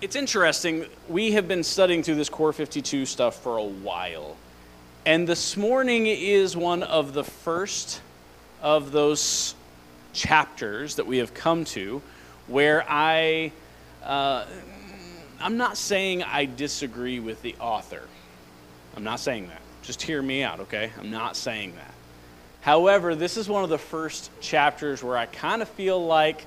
it's interesting. We have been studying through this Core 52 stuff for a while. And this morning is one of the first of those chapters that we have come to where I, uh, I'm not saying I disagree with the author. I'm not saying that. Just hear me out, okay? I'm not saying that. However, this is one of the first chapters where I kind of feel like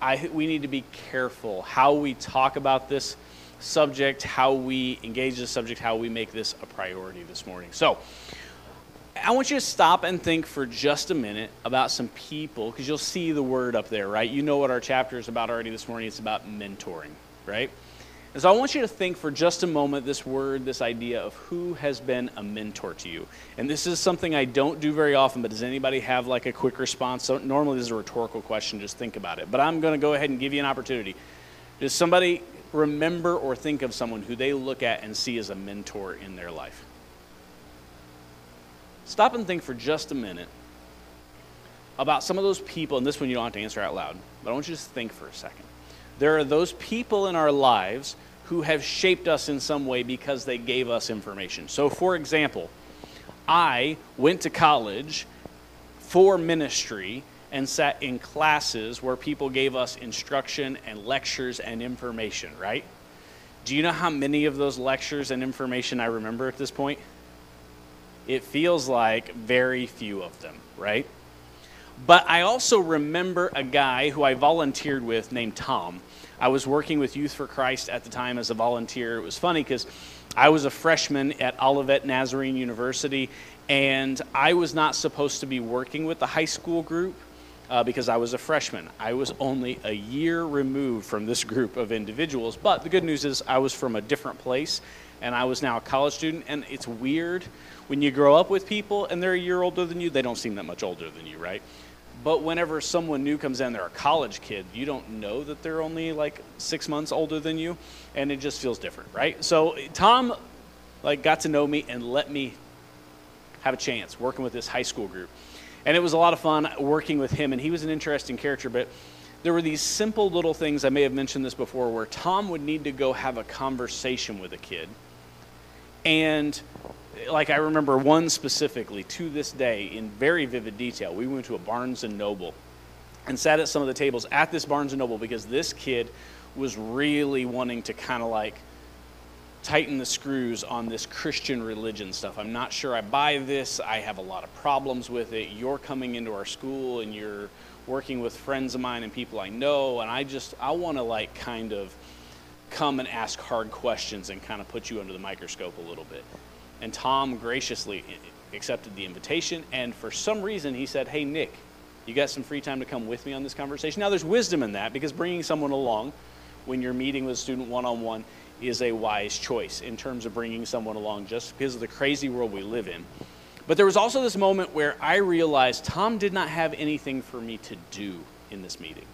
I, we need to be careful how we talk about this subject, how we engage this subject, how we make this a priority this morning. So, I want you to stop and think for just a minute about some people, because you'll see the word up there, right? You know what our chapter is about already this morning. It's about mentoring, right? And so I want you to think for just a moment this word, this idea of who has been a mentor to you. And this is something I don't do very often, but does anybody have like a quick response? So normally this is a rhetorical question, just think about it. But I'm going to go ahead and give you an opportunity. Does somebody remember or think of someone who they look at and see as a mentor in their life? Stop and think for just a minute about some of those people, and this one you don't have to answer out loud, but I want you to just think for a second. There are those people in our lives who have shaped us in some way because they gave us information. So, for example, I went to college for ministry and sat in classes where people gave us instruction and lectures and information, right? Do you know how many of those lectures and information I remember at this point? It feels like very few of them, right? But I also remember a guy who I volunteered with named Tom. I was working with Youth for Christ at the time as a volunteer. It was funny because I was a freshman at Olivet Nazarene University, and I was not supposed to be working with the high school group uh, because I was a freshman. I was only a year removed from this group of individuals. But the good news is, I was from a different place, and I was now a college student. And it's weird when you grow up with people and they're a year older than you, they don't seem that much older than you, right? But whenever someone new comes in, they're a college kid, you don't know that they're only like six months older than you, and it just feels different, right? So Tom, like, got to know me and let me have a chance working with this high school group, and it was a lot of fun working with him. And he was an interesting character, but there were these simple little things. I may have mentioned this before, where Tom would need to go have a conversation with a kid, and like I remember one specifically to this day in very vivid detail. We went to a Barnes and Noble and sat at some of the tables at this Barnes and Noble because this kid was really wanting to kind of like tighten the screws on this Christian religion stuff. I'm not sure I buy this. I have a lot of problems with it. You're coming into our school and you're working with friends of mine and people I know and I just I want to like kind of come and ask hard questions and kind of put you under the microscope a little bit. And Tom graciously accepted the invitation. And for some reason, he said, Hey, Nick, you got some free time to come with me on this conversation? Now, there's wisdom in that because bringing someone along when you're meeting with a student one on one is a wise choice in terms of bringing someone along just because of the crazy world we live in. But there was also this moment where I realized Tom did not have anything for me to do in this meeting.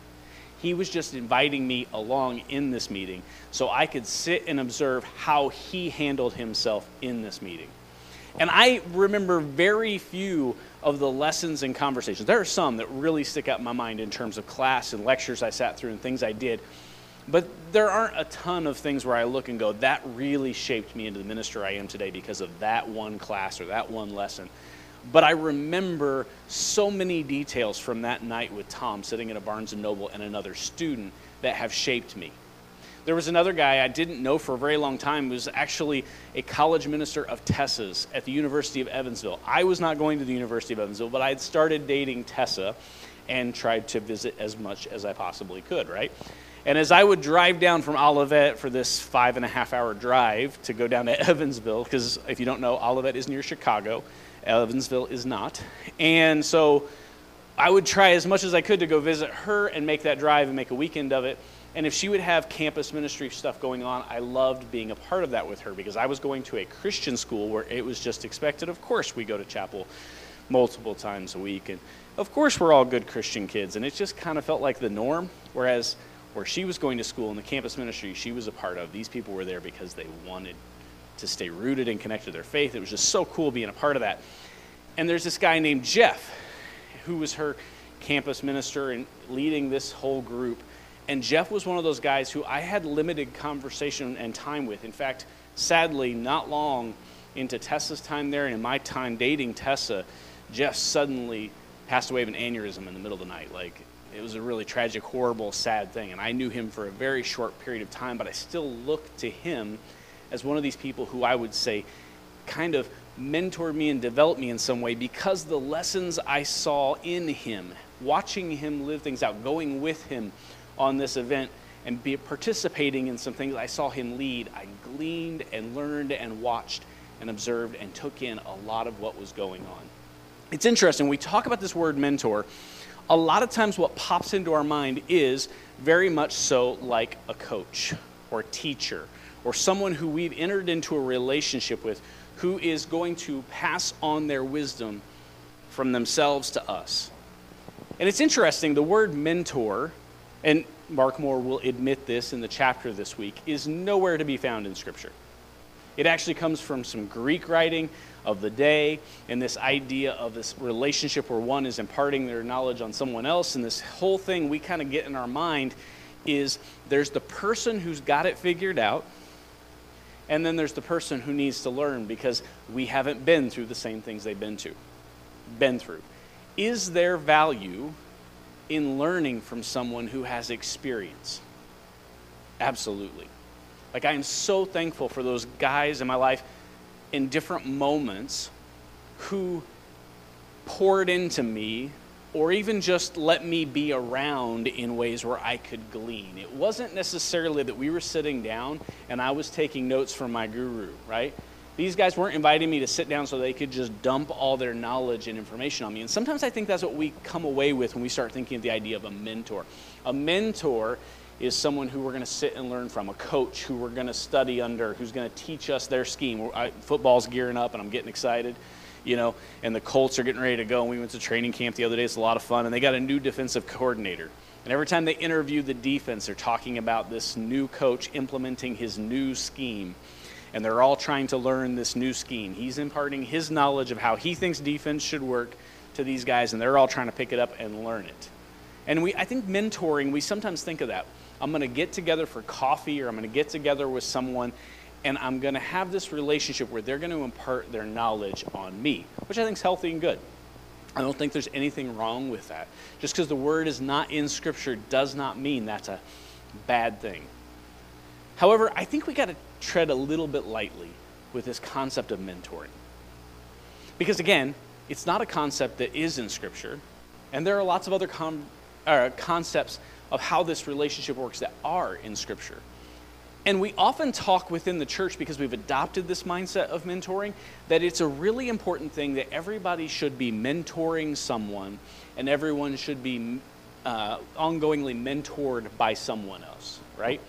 He was just inviting me along in this meeting so I could sit and observe how he handled himself in this meeting. And I remember very few of the lessons and conversations. There are some that really stick out in my mind in terms of class and lectures I sat through and things I did. But there aren't a ton of things where I look and go, that really shaped me into the minister I am today because of that one class or that one lesson. But I remember so many details from that night with Tom sitting at a Barnes and Noble and another student that have shaped me. There was another guy I didn't know for a very long time who was actually a college minister of Tessa's at the University of Evansville. I was not going to the University of Evansville, but I had started dating Tessa and tried to visit as much as I possibly could, right? And as I would drive down from Olivet for this five and a half hour drive to go down to Evansville, because if you don't know, Olivet is near Chicago, Evansville is not. And so I would try as much as I could to go visit her and make that drive and make a weekend of it. And if she would have campus ministry stuff going on, I loved being a part of that with her because I was going to a Christian school where it was just expected. Of course, we go to chapel multiple times a week. And of course, we're all good Christian kids. And it just kind of felt like the norm. Whereas where she was going to school in the campus ministry she was a part of, these people were there because they wanted to stay rooted and connected to their faith. It was just so cool being a part of that. And there's this guy named Jeff who was her campus minister and leading this whole group. And Jeff was one of those guys who I had limited conversation and time with. In fact, sadly, not long into Tessa's time there and in my time dating Tessa, Jeff suddenly passed away of an aneurysm in the middle of the night. Like, it was a really tragic, horrible, sad thing. And I knew him for a very short period of time, but I still looked to him as one of these people who I would say kind of mentored me and developed me in some way because the lessons I saw in him, watching him live things out, going with him on this event and be participating in some things I saw him lead, I gleaned and learned and watched and observed and took in a lot of what was going on. It's interesting, we talk about this word mentor. A lot of times, what pops into our mind is very much so like a coach or a teacher or someone who we've entered into a relationship with who is going to pass on their wisdom from themselves to us. And it's interesting, the word mentor and Mark Moore will admit this in the chapter this week, is nowhere to be found in Scripture. It actually comes from some Greek writing of the day and this idea of this relationship where one is imparting their knowledge on someone else. And this whole thing we kind of get in our mind is there's the person who's got it figured out, and then there's the person who needs to learn because we haven't been through the same things they've been to, been through. Is there value in learning from someone who has experience. Absolutely. Like, I am so thankful for those guys in my life in different moments who poured into me or even just let me be around in ways where I could glean. It wasn't necessarily that we were sitting down and I was taking notes from my guru, right? These guys weren't inviting me to sit down so they could just dump all their knowledge and information on me. And sometimes I think that's what we come away with when we start thinking of the idea of a mentor. A mentor is someone who we're going to sit and learn from, a coach who we're going to study under, who's going to teach us their scheme. Football's gearing up and I'm getting excited, you know, and the Colts are getting ready to go. And we went to training camp the other day. It's a lot of fun. And they got a new defensive coordinator. And every time they interview the defense, they're talking about this new coach implementing his new scheme and they're all trying to learn this new scheme. He's imparting his knowledge of how he thinks defense should work to these guys, and they're all trying to pick it up and learn it. And we, I think mentoring, we sometimes think of that. I'm going to get together for coffee, or I'm going to get together with someone, and I'm going to have this relationship where they're going to impart their knowledge on me, which I think is healthy and good. I don't think there's anything wrong with that. Just because the word is not in Scripture does not mean that's a bad thing. However, I think we got to tread a little bit lightly with this concept of mentoring. Because again, it's not a concept that is in Scripture, and there are lots of other com- uh, concepts of how this relationship works that are in Scripture. And we often talk within the church because we've adopted this mindset of mentoring that it's a really important thing that everybody should be mentoring someone and everyone should be uh, ongoingly mentored by someone else, right?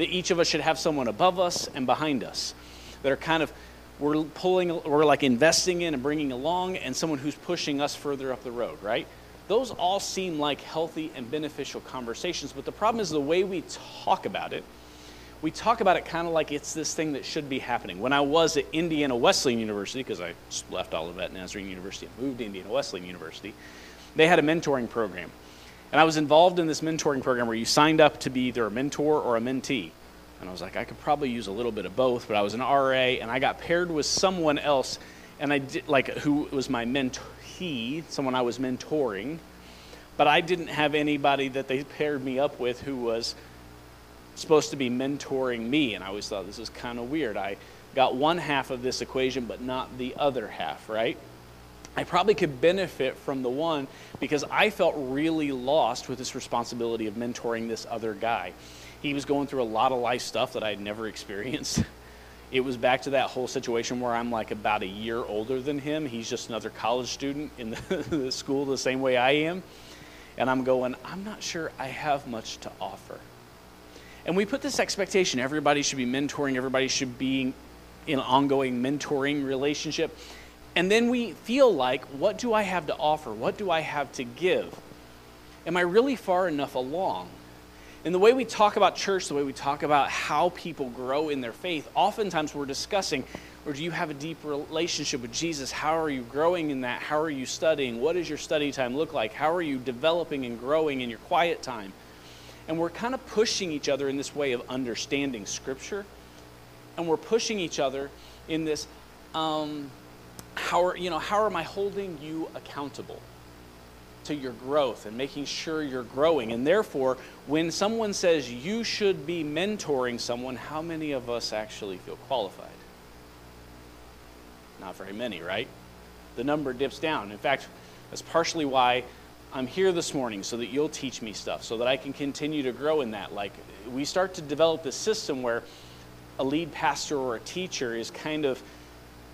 that each of us should have someone above us and behind us that are kind of we're pulling we're like investing in and bringing along and someone who's pushing us further up the road right those all seem like healthy and beneficial conversations but the problem is the way we talk about it we talk about it kind of like it's this thing that should be happening when i was at indiana wesleyan university because i left olivet nazarene university and moved to indiana wesleyan university they had a mentoring program and I was involved in this mentoring program where you signed up to be either a mentor or a mentee. And I was like, I could probably use a little bit of both, but I was an RA and I got paired with someone else and I did like who was my mentee, someone I was mentoring, but I didn't have anybody that they paired me up with who was supposed to be mentoring me and I always thought this is kind of weird. I got one half of this equation but not the other half, right? I probably could benefit from the one because I felt really lost with this responsibility of mentoring this other guy. He was going through a lot of life stuff that I'd never experienced. It was back to that whole situation where I'm like about a year older than him. He's just another college student in the, the school the same way I am. And I'm going, I'm not sure I have much to offer. And we put this expectation everybody should be mentoring, everybody should be in an ongoing mentoring relationship. And then we feel like, what do I have to offer? What do I have to give? Am I really far enough along? And the way we talk about church, the way we talk about how people grow in their faith, oftentimes we're discussing, or do you have a deep relationship with Jesus? How are you growing in that? How are you studying? What does your study time look like? How are you developing and growing in your quiet time? And we're kind of pushing each other in this way of understanding Scripture. And we're pushing each other in this um, how, are, you know, how am I holding you accountable to your growth and making sure you're growing? And therefore, when someone says you should be mentoring someone, how many of us actually feel qualified? Not very many, right? The number dips down. In fact, that's partially why I'm here this morning so that you'll teach me stuff so that I can continue to grow in that. Like, we start to develop this system where a lead pastor or a teacher is kind of,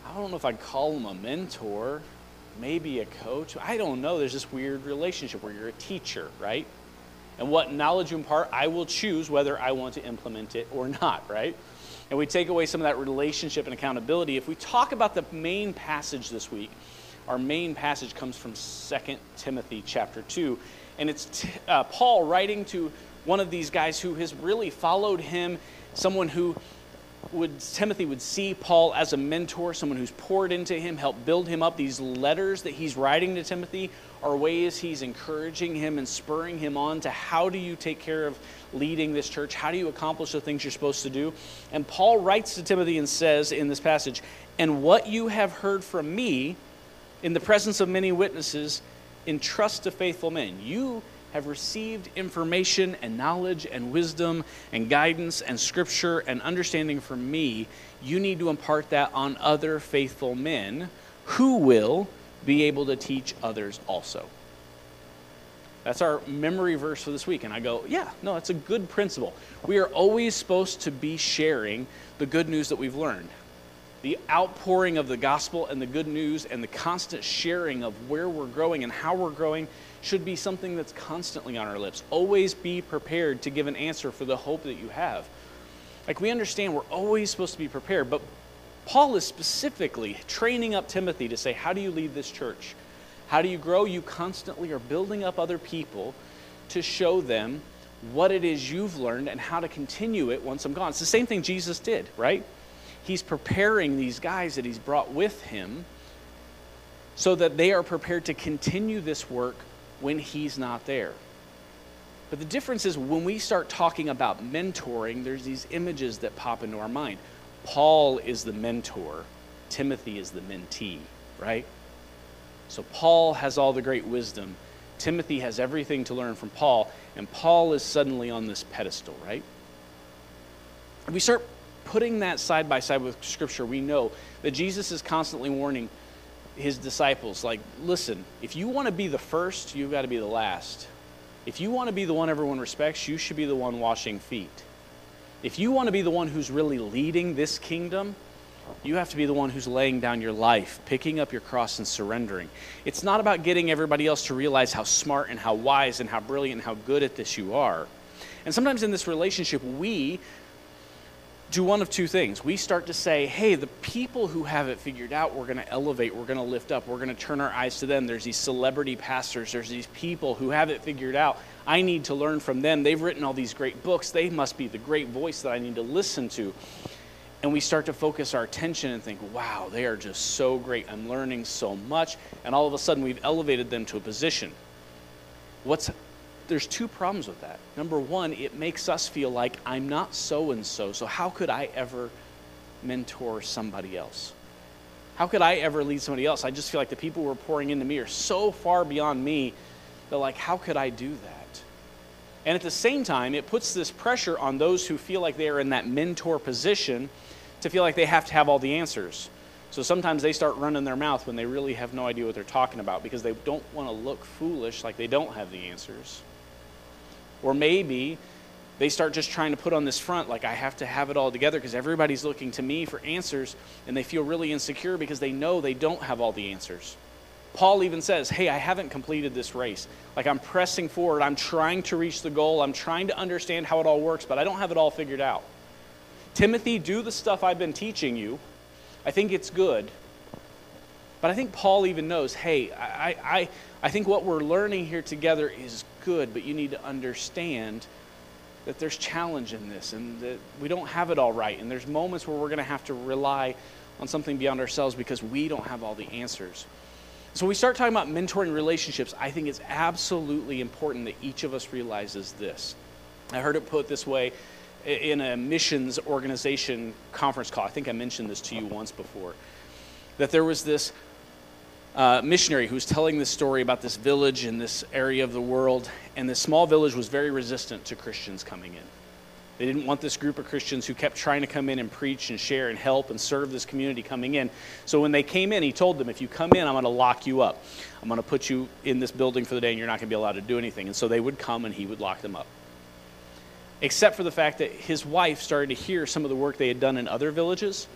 I don't know if I'd call them a mentor, maybe a coach. I don't know. There's this weird relationship where you're a teacher, right? And what knowledge you impart, I will choose whether I want to implement it or not, right? And we take away some of that relationship and accountability. If we talk about the main passage this week, our main passage comes from 2 Timothy chapter 2. And it's uh, Paul writing to one of these guys who has really followed him, someone who would Timothy would see Paul as a mentor, someone who's poured into him, helped build him up. These letters that he's writing to Timothy are ways he's encouraging him and spurring him on to how do you take care of leading this church? How do you accomplish the things you're supposed to do? And Paul writes to Timothy and says in this passage, "And what you have heard from me in the presence of many witnesses, entrust to faithful men. You have received information and knowledge and wisdom and guidance and scripture and understanding from me. You need to impart that on other faithful men who will be able to teach others also. That's our memory verse for this week. And I go, yeah, no, that's a good principle. We are always supposed to be sharing the good news that we've learned the outpouring of the gospel and the good news and the constant sharing of where we're growing and how we're growing should be something that's constantly on our lips. Always be prepared to give an answer for the hope that you have. Like we understand we're always supposed to be prepared, but Paul is specifically training up Timothy to say, How do you lead this church? How do you grow? You constantly are building up other people to show them what it is you've learned and how to continue it once I'm gone. It's the same thing Jesus did, right? He's preparing these guys that he's brought with him so that they are prepared to continue this work when he's not there. But the difference is when we start talking about mentoring, there's these images that pop into our mind. Paul is the mentor, Timothy is the mentee, right? So Paul has all the great wisdom. Timothy has everything to learn from Paul, and Paul is suddenly on this pedestal, right? we start putting that side by side with Scripture, we know that Jesus is constantly warning his disciples, like, listen, if you want to be the first, you've got to be the last. If you want to be the one everyone respects, you should be the one washing feet. If you want to be the one who's really leading this kingdom, you have to be the one who's laying down your life, picking up your cross and surrendering. It's not about getting everybody else to realize how smart and how wise and how brilliant and how good at this you are. And sometimes in this relationship, we do one of two things. We start to say, hey, the people who have it figured out, we're going to elevate, we're going to lift up, we're going to turn our eyes to them. There's these celebrity pastors, there's these people who have it figured out. I need to learn from them. They've written all these great books. They must be the great voice that I need to listen to. And we start to focus our attention and think, wow, they are just so great. I'm learning so much. And all of a sudden, we've elevated them to a position. What's there's two problems with that. Number one, it makes us feel like I'm not so and so, so how could I ever mentor somebody else? How could I ever lead somebody else? I just feel like the people who are pouring into me are so far beyond me that, like, how could I do that? And at the same time, it puts this pressure on those who feel like they are in that mentor position to feel like they have to have all the answers. So sometimes they start running their mouth when they really have no idea what they're talking about because they don't want to look foolish like they don't have the answers. Or maybe they start just trying to put on this front like I have to have it all together because everybody's looking to me for answers and they feel really insecure because they know they don't have all the answers. Paul even says, Hey, I haven't completed this race. Like I'm pressing forward. I'm trying to reach the goal. I'm trying to understand how it all works, but I don't have it all figured out. Timothy, do the stuff I've been teaching you. I think it's good. But I think Paul even knows, hey, I, I, I think what we're learning here together is good, but you need to understand that there's challenge in this and that we don't have it all right. And there's moments where we're going to have to rely on something beyond ourselves because we don't have all the answers. So we start talking about mentoring relationships. I think it's absolutely important that each of us realizes this. I heard it put this way in a missions organization conference call. I think I mentioned this to you once before. That there was this uh, missionary who was telling this story about this village in this area of the world, and this small village was very resistant to Christians coming in. They didn't want this group of Christians who kept trying to come in and preach and share and help and serve this community coming in. So when they came in, he told them, if you come in, I'm going to lock you up. I'm going to put you in this building for the day and you're not going to be allowed to do anything. And so they would come and he would lock them up. Except for the fact that his wife started to hear some of the work they had done in other villages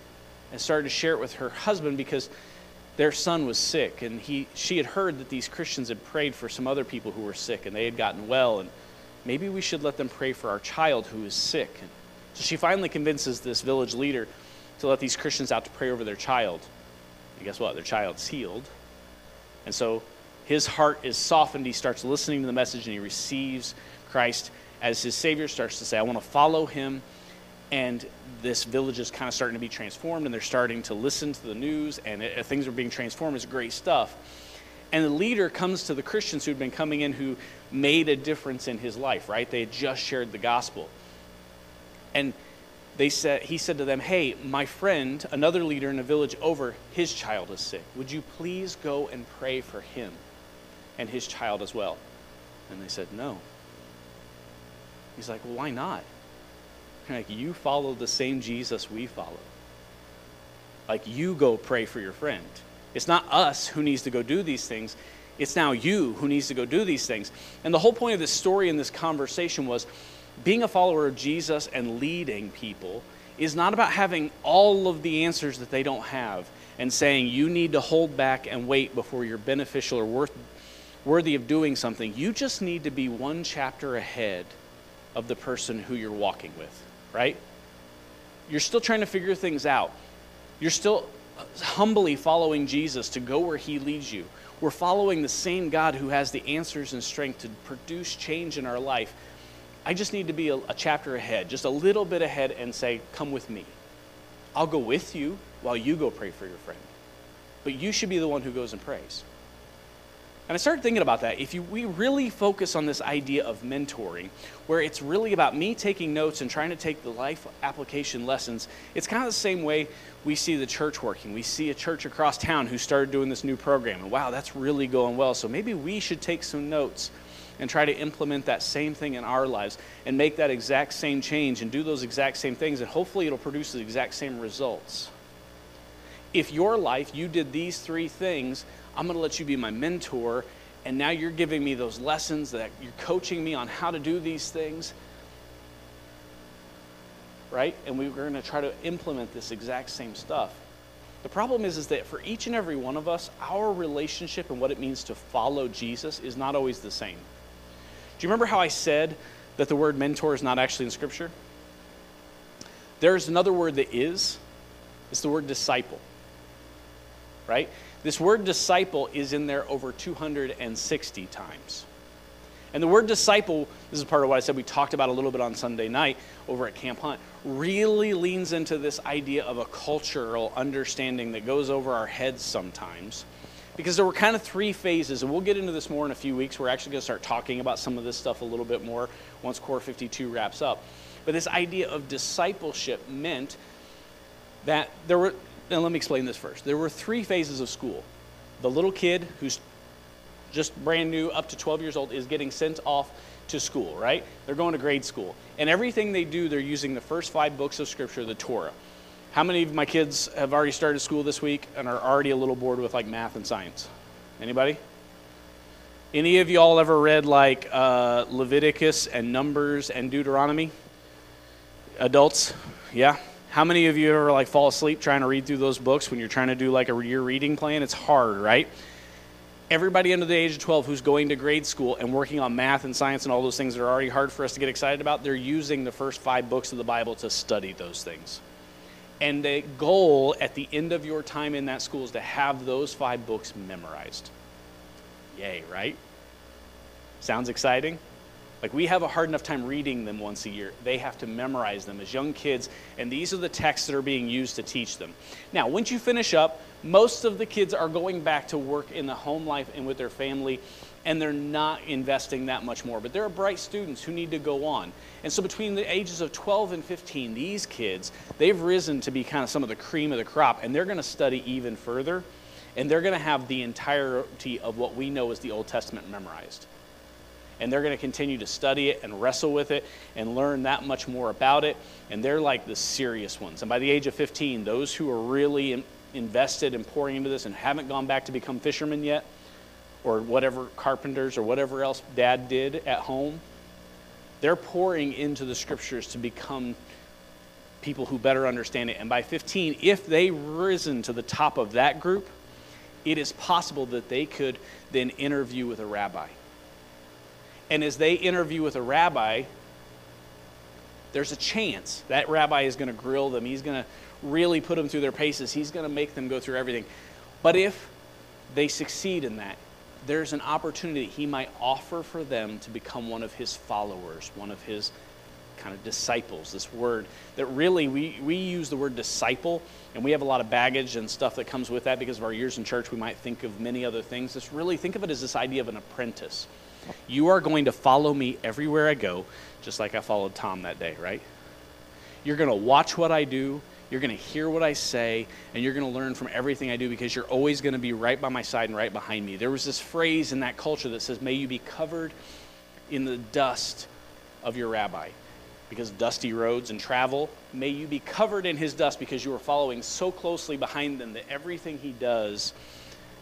and started to share it with her husband because their son was sick and he, she had heard that these Christians had prayed for some other people who were sick and they had gotten well. And maybe we should let them pray for our child who is sick. So she finally convinces this village leader to let these Christians out to pray over their child. And guess what? Their child's healed. And so his heart is softened. He starts listening to the message and he receives Christ as his Savior, starts to say, I want to follow him. And this village is kind of starting to be transformed and they're starting to listen to the news and it, uh, things are being transformed. It's great stuff. And the leader comes to the Christians who'd been coming in who made a difference in his life, right? They had just shared the gospel. And they said, he said to them, Hey, my friend, another leader in a village over, his child is sick. Would you please go and pray for him and his child as well? And they said, No. He's like, Well, why not? Like, you follow the same Jesus we follow. Like, you go pray for your friend. It's not us who needs to go do these things. It's now you who needs to go do these things. And the whole point of this story and this conversation was being a follower of Jesus and leading people is not about having all of the answers that they don't have and saying you need to hold back and wait before you're beneficial or worth, worthy of doing something. You just need to be one chapter ahead of the person who you're walking with, right? You're still trying to figure things out. You're still humbly following Jesus to go where he leads you. We're following the same God who has the answers and strength to produce change in our life. I just need to be a, a, chapter ahead, just a little bit ahead, and say, Come with me. I'll go with you while you go pray for your friend. But you should be the one who goes and prays. And I started thinking about that. If you, we really focus on this idea of mentoring, where it's really about me taking notes and trying to take the life application lessons, it's kind of the same way we see the church working. We see a church across town who started doing this new program, and wow, that's really going well. So maybe we should take some notes and try to implement that same thing in our lives and make that exact same change and do those exact same things, and hopefully it'll produce the exact same results. If your life, you did these three things, I'm going to let you be my mentor. And now you're giving me those lessons that you're coaching me on how to do these things. Right? And we are going to try to implement this exact same stuff. The problem is, is that for each and every one of us, our relationship and what it means to follow Jesus is not always the same. Do you remember how I said that the word mentor is not actually in Scripture? There's another word that is. It's the word disciple. Right? This word disciple is in there over 260 times. And the word disciple, this is part of what I said we talked about a little bit on Sunday night over at Camp Hunt, really leans into this idea of a cultural understanding that goes over our heads sometimes. Because there were kind of three phases, and we'll get into this more in a few weeks. We're actually going to start talking about some of this stuff a little bit more once Core 52 wraps up. But this idea of discipleship meant that there were now, let me explain this first. There were three phases of school. The little kid who's just brand new, up to 12 years old, is getting sent off to school, right? They're going to grade school. And everything they do, they're using the first five books of Scripture, the Torah. How many of my kids have already started school this week and are already a little bored with like math and science? Anybody? Any of y'all ever read like uh, Leviticus and Numbers and Deuteronomy? Adults? Yeah? How many of you ever like fall asleep trying to read through those books when you're trying to do like a year reading plan? It's hard, right? Everybody under the age of 12 who's going to grade school and working on math and science and all those things that are already hard for us to get excited about, they're using the first five books of the Bible to study those things. And the goal at the end of your time in that school is to have those five books memorized. Yay, right? Sounds exciting? Like we have a hard enough time reading them once a year. They have to memorize them as young kids, and these are the texts that are being used to teach them. Now, once you finish up, most of the kids are going back to work in the home life and with their family and they're not investing that much more. But there are bright students who need to go on. And so between the ages of 12 and 15, these kids, they've risen to be kind of some of the cream of the crop, and they're going to study even further, and they're going to have the entirety of what we know as the Old Testament memorized. And they're going to continue to study it and wrestle with it and learn that much more about it. And they're like the serious ones. And by the age of 15, those who are really invested in pouring into this and haven't gone back to become fishermen yet, or whatever carpenters or whatever else dad did at home, they're pouring into the scriptures to become people who better understand it. And by 15, if they risen to the top of that group, it is possible that they could then interview with a rabbi. And as they interview with a rabbi, there's a chance that rabbi is going to grill them. He's going to really put them through their paces. He's going to make them go through everything. But if they succeed in that, there's an opportunity he might offer for them to become one of his followers, one of his kind of disciples. This word that really we, we use the word disciple, and we have a lot of baggage and stuff that comes with that because of our years in church. We might think of many other things. Just really think of it as this idea of an apprentice. You are going to follow me everywhere I go, just like I followed Tom that day, right? You're going to watch what I do. You're going to hear what I say, and you're going to learn from everything I do because you're always going to be right by my side and right behind me. There was this phrase in that culture that says, May you be covered in the dust of your rabbi. Because dusty roads and travel, may you be covered in his dust because you are following so closely behind them that everything he does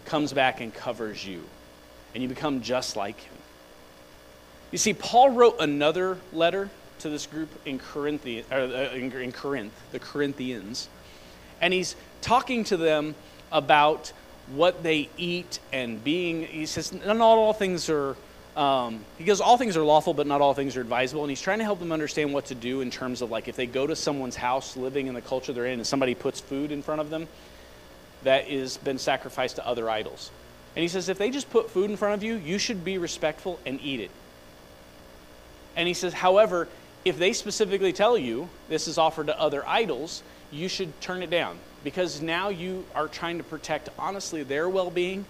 comes back and covers you. And you become just like him. You see, Paul wrote another letter to this group in, uh, in Corinth, the Corinthians, and he's talking to them about what they eat and being. He says, not all things are. Um, he goes, all things are lawful, but not all things are advisable. And he's trying to help them understand what to do in terms of like if they go to someone's house, living in the culture they're in, and somebody puts food in front of them that has been sacrificed to other idols. And he says, if they just put food in front of you, you should be respectful and eat it. And he says, however, if they specifically tell you this is offered to other idols, you should turn it down because now you are trying to protect, honestly, their well being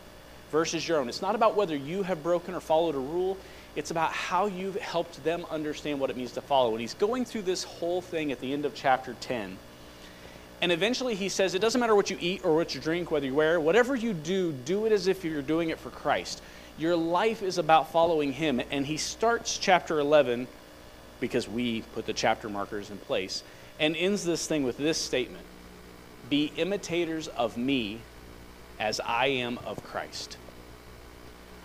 versus your own. It's not about whether you have broken or followed a rule, it's about how you've helped them understand what it means to follow. And he's going through this whole thing at the end of chapter 10. And eventually he says, It doesn't matter what you eat or what you drink, whether you wear, whatever you do, do it as if you're doing it for Christ. Your life is about following him. And he starts chapter 11 because we put the chapter markers in place, and ends this thing with this statement Be imitators of me as I am of Christ.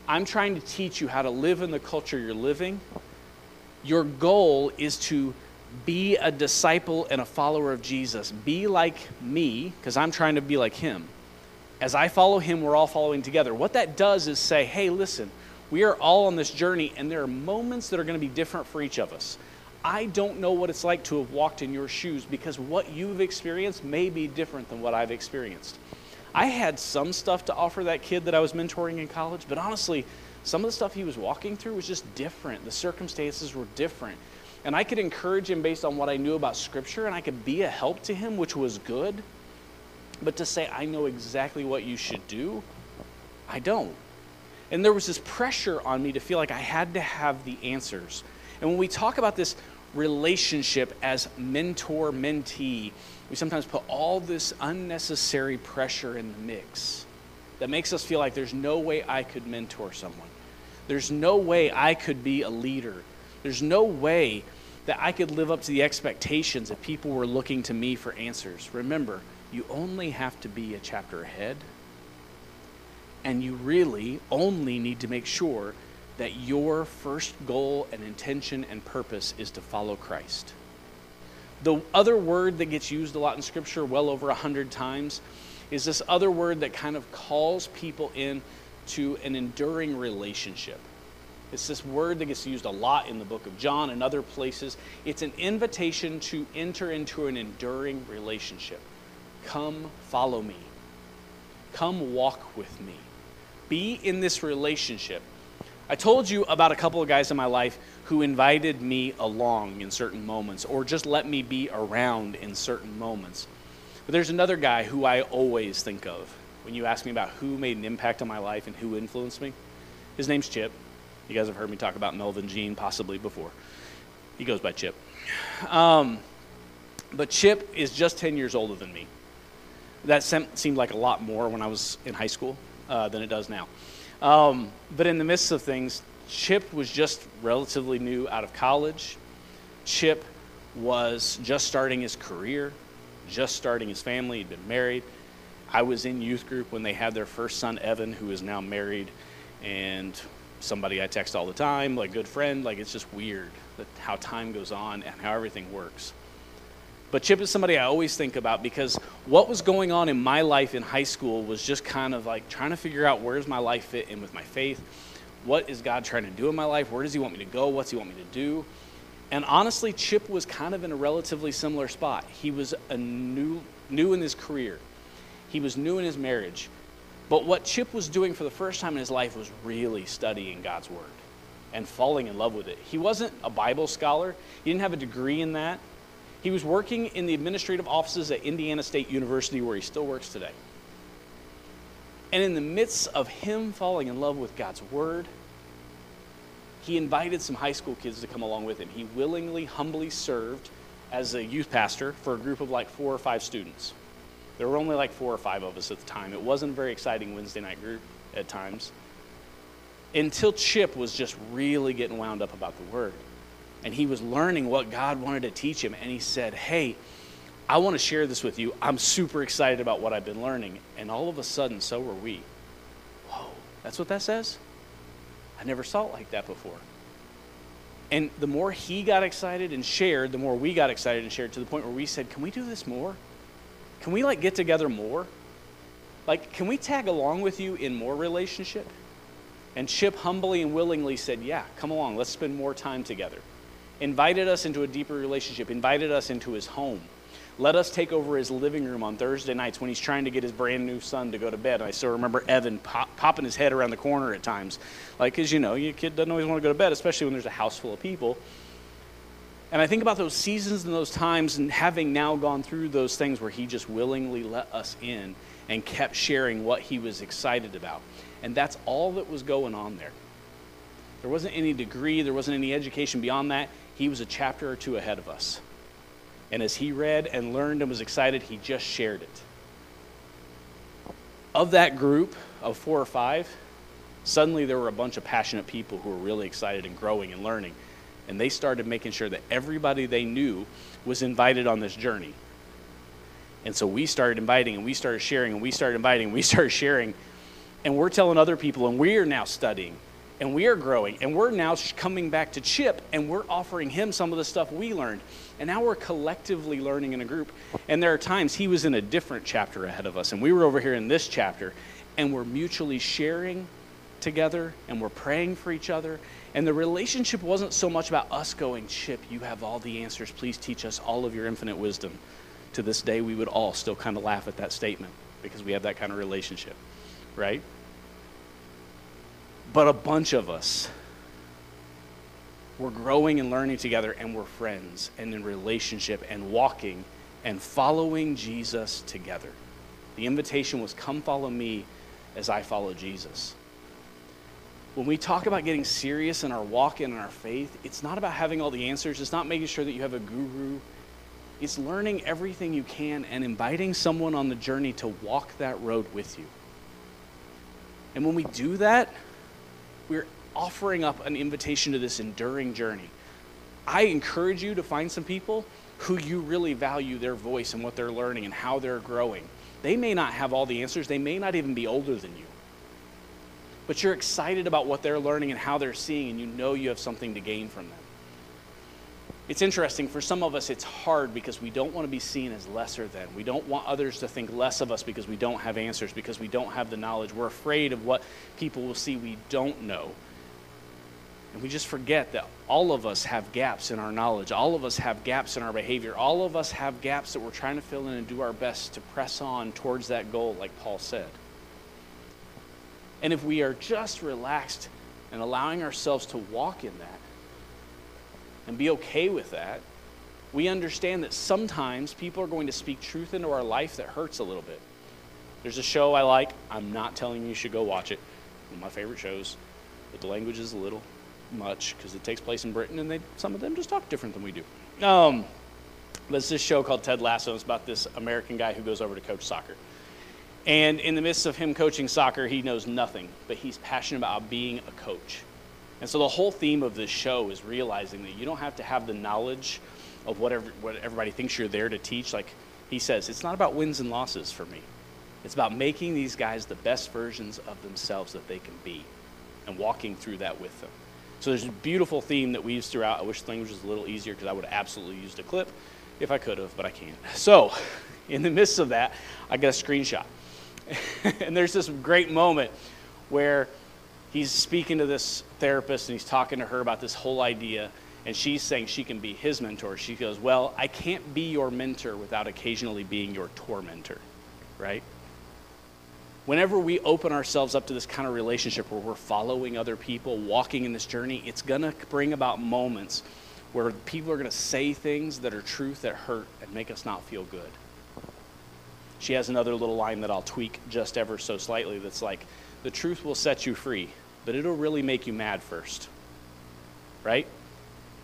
I'm trying to teach you how to live in the culture you're living. Your goal is to be a disciple and a follower of Jesus. Be like me, because I'm trying to be like him. As I follow him, we're all following together. What that does is say, hey, listen, we are all on this journey, and there are moments that are going to be different for each of us. I don't know what it's like to have walked in your shoes because what you've experienced may be different than what I've experienced. I had some stuff to offer that kid that I was mentoring in college, but honestly, some of the stuff he was walking through was just different. The circumstances were different. And I could encourage him based on what I knew about Scripture, and I could be a help to him, which was good. But to say, I know exactly what you should do, I don't. And there was this pressure on me to feel like I had to have the answers. And when we talk about this relationship as mentor mentee, we sometimes put all this unnecessary pressure in the mix that makes us feel like there's no way I could mentor someone. There's no way I could be a leader. There's no way that I could live up to the expectations if people were looking to me for answers. Remember, you only have to be a chapter ahead and you really only need to make sure that your first goal and intention and purpose is to follow Christ. The other word that gets used a lot in Scripture, well over a hundred times, is this other word that kind of calls people in to an enduring relationship. It's this word that gets used a lot in the book of John and other places. It's an invitation to enter into an enduring relationship. Come follow me. Come walk with me be in this relationship. I told you about a couple of guys in my life who invited me along in certain moments or just let me be around in certain moments. But there's another guy who I always think of when you ask me about who made an impact on my life and who influenced me. His name's Chip. You guys have heard me talk about Melvin Jean possibly before. He goes by Chip. Um, but Chip is just 10 years older than me. That seemed like a lot more when I was in high school uh, than it does now. Um, but in the midst of things, Chip was just relatively new out of college. Chip was just starting his career, just starting his family. He'd been married. I was in youth group when they had their first son, Evan, who is now married, and somebody I text all the time, like good friend. Like it's just weird how time goes on and how everything works. But Chip is somebody I always think about because what was going on in my life in high school was just kind of like trying to figure out where's my life fit in with my faith. What is God trying to do in my life? Where does He want me to go? What's He want me to do? And honestly, Chip was kind of in a relatively similar spot. He was a new, new in his career. He was new in his marriage. But what Chip was doing for the first time in his life was really studying God's Word and falling in love with it. He wasn't a Bible scholar, he didn't have a degree in that. He was working in the administrative offices at Indiana State University, where he still works today. And in the midst of him falling in love with God's Word, he invited some high school kids to come along with him. He willingly, humbly served as a youth pastor for a group of like four or five students. There were only like four or five of us at the time. It wasn't a very exciting Wednesday night group at times. Until Chip was just really getting wound up about the Word and he was learning what God wanted to teach him. And he said, Hey, I want to share this with you. I'm super excited about what I've been learning. And all of a sudden, so were we. Whoa, that's what that says? I never saw it like that before. And the more he got excited and shared, the more we got excited and shared to the point where we said, Can we do this more? Can we like get together more? Like, can we tag along with you in more relationship? And Chip humbly and willingly said, Yeah, come along, let's spend more time together invited us into a deeper relationship, invited us into his home. Let us take over his living room on Thursday nights when he's trying to get his brand new son to go to bed. I still remember Evan pop, popping his head around the corner at times. Like, because, you know, your kid doesn't always want to go to bed, especially when there's a house full of people. And I think about those seasons and those times and having now gone through those things where he just willingly let us in and kept sharing what he was excited about. And that's all that was going on there. There wasn't any degree, there wasn't any education beyond that. He was a chapter or two ahead of us. And as he read and learned and was excited, he just shared it. Of that group of four or five, suddenly there were a bunch of passionate people who were really excited and growing and learning. And they started making sure that everybody they knew was invited on this journey. And so we started inviting and we started sharing and we started inviting and we started sharing. And we're telling other people and we are now studying and we are growing and we're now coming back to chip and we're offering him some of the stuff we learned. And now we're collectively learning in a group. And there are times he was in a different chapter ahead of us and we were over here in this chapter and we're mutually sharing together and we're praying for each other. And the relationship wasn't so much about us going chip you have all the answers. Please teach us all of your infinite wisdom. To this day we would all still kind of laugh at that statement because we have that kind of relationship right but a bunch of us, we're growing and learning together, and we're friends and in relationship and walking and following Jesus together. The invitation was come follow me as I follow Jesus. When we talk about getting serious in our walk and in our faith, it's not about having all the answers. It's not making sure that you have a guru. It's learning everything you can and inviting someone on the journey to walk that road with you. And when we do that, we're offering up an invitation to this enduring journey. I encourage you to find some people who you really value their voice and what they're learning and how they're growing. They may not have all the answers, they may not even be older than you. But you're excited about what they're learning and how they're seeing, and you know you have something to gain from them. It's interesting, for some of us, it's hard because we don't want to be seen as lesser than. We don't want others to think less of us because we don't have answers, because we don't have the knowledge. We're afraid of what people will see we don't know. And we just forget that all of us have gaps in our knowledge. All of us have gaps in our behavior. All of us have gaps that we're trying to fill in and do our best to press on towards that goal, like Paul said. And if we are just relaxed and allowing ourselves to walk in that, and be okay with that, we understand that sometimes people are going to speak truth into our life that hurts a little bit. There's a show I like. I'm not telling you you should go watch it. One of my favorite shows. but the language is a little much because it takes place in Britain and they, some of them just talk different than we do. Um, it's this show called Ted Lasso. It's about this American guy who goes over to coach soccer. And in the midst of him coaching soccer, he knows nothing, but he's passionate about being a coach. And so the whole theme of this show is realizing that you don't have to have the knowledge of whatever what everybody thinks you're there to teach. Like he says, it's not about wins and losses for me. It's about making these guys the best versions of themselves that they can be and walking through that with them. So there's a beautiful theme that weaves throughout. I wish the language was a little easier because I would absolutely used a clip if I could have, but I can't. So in the midst of that, I get a screenshot. and there's this great moment where he's speaking to this therapist and he's talking to her about this whole idea and she's saying she can be his mentor. She goes, Well, I can't be your mentor without occasionally being your tormentor, right? Whenever we open ourselves up to this kind of relationship where we're following other people, walking in this journey, it's going to bring about moments where people are going to say things that are truth that hurt and make us not feel good. She has another little line that I'll tweak just ever so slightly that's like, the truth will set you free, but it'll really make you mad first. Right?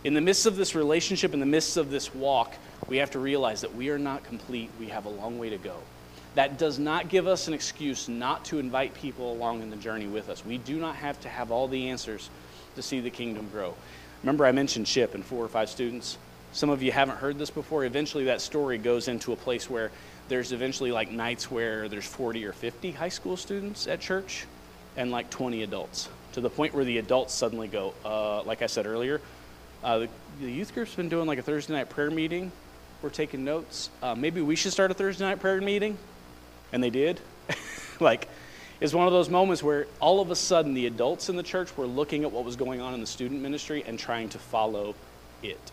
In the midst of this relationship, in the midst of this walk, we have to realize that we are not complete. We have a long way to go. That does not give us an excuse not to invite people along in the journey with us. We do not have to have all the answers to see the kingdom grow. Remember, I mentioned Chip and four or five students? Some of you haven't heard this before. Eventually, that story goes into a place where there's eventually like nights where there's 40 or 50 high school students at church and like 20 adults to the point where the adults suddenly go, uh, like I said earlier, uh, the, the, youth group's been doing like a Thursday night prayer meeting. We're taking notes. Uh, maybe we should start a Thursday night prayer meeting. And they did. like, it's one of those moments where all of a sudden the adults in the church were looking at what was going on in the student ministry and trying to follow it.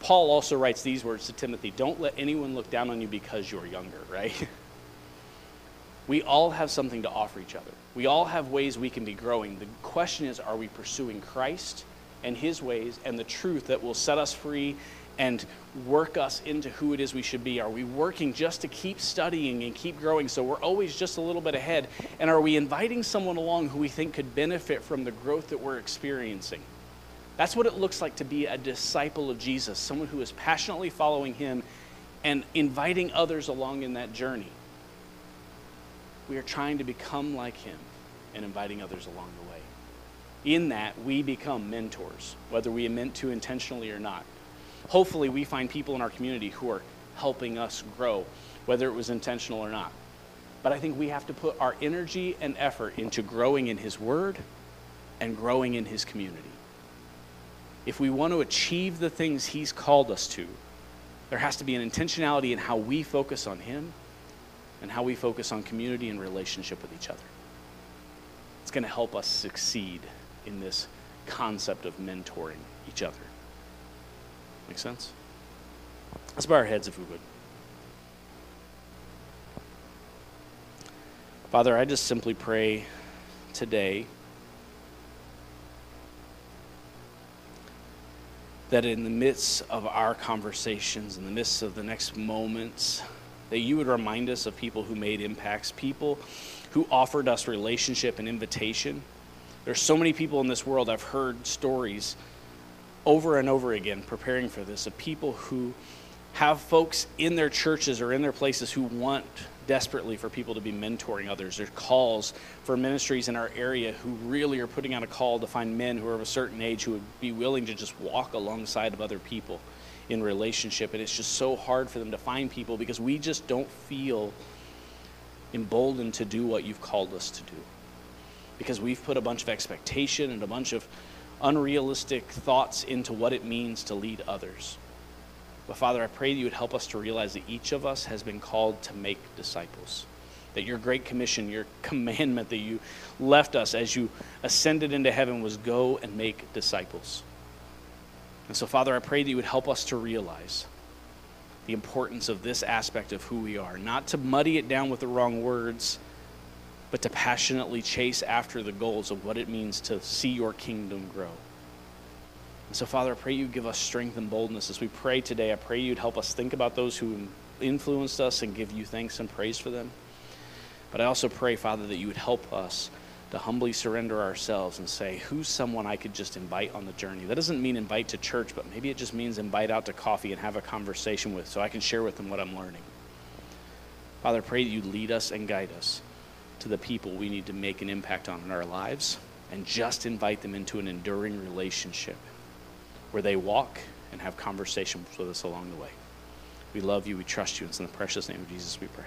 Paul also writes these words to Timothy Don't let anyone look down on you because you're younger, right? we all have something to offer each other. We all have ways we can be growing. The question is are we pursuing Christ and his ways and the truth that will set us free and work us into who it is we should be? Are we working just to keep studying and keep growing so we're always just a little bit ahead? And are we inviting someone along who we think could benefit from the growth that we're experiencing? That's what it looks like to be a disciple of Jesus, someone who is passionately following him and inviting others along in that journey. We are trying to become like him and inviting others along the way. In that, we become mentors, whether we meant to intentionally or not. Hopefully, we find people in our community who are helping us grow, whether it was intentional or not. But I think we have to put our energy and effort into growing in His Word and growing in His community if we want to achieve the things He's called us to, there has to be an intentionality in how we focus on Him and how we focus on community and relationship with each other. It's going to help us succeed in this concept of mentoring each other. Make sense? Let's bow our heads if we would. Father, I just simply pray today that in the midst of our conversations, in the midst of the next moments, that you would remind us of people who made impacts, people who offered us relationship and invitation. There's so many people in this world, I've heard stories over and over again preparing for this of people who have folks in their churches or in their places who want desperately for people to be mentoring others. There's calls for ministries in our area who really are putting out a call to find men who are of a certain age who would be willing to just walk alongside of other people in relationship. And it's just so hard for them to find people because we just don't feel emboldened to do what you've called us to do. Because we've put a bunch of expectation and a bunch of unrealistic thoughts into what it means to lead others. But Father, I pray that you would help us to realize that each of us has been called to make disciples. That your great commission, your commandment that you left us as you ascended into heaven was go and make disciples. And so, Father, I pray that you would help us to realize the importance of this aspect of who we are, not to muddy it down with the wrong words, but to passionately chase after the goals of what it means to see your kingdom grow. And so, Father, I pray you give us strength and boldness as we pray today. I pray you'd help us think about those who influenced us and give you thanks and praise for them. But I also pray, Father, that you would help us to humbly surrender ourselves and say, who's someone I could just invite on the journey? That doesn't mean invite to church, but maybe it just means invite out to coffee and have a conversation with so I can share with them what I'm learning. Father, I pray that you lead us and guide us to the people we need to make an impact on in our lives and just invite them into an enduring relationship where they walk and have conversations with us along the way. We love you, we trust you, it's in the precious name of Jesus we pray.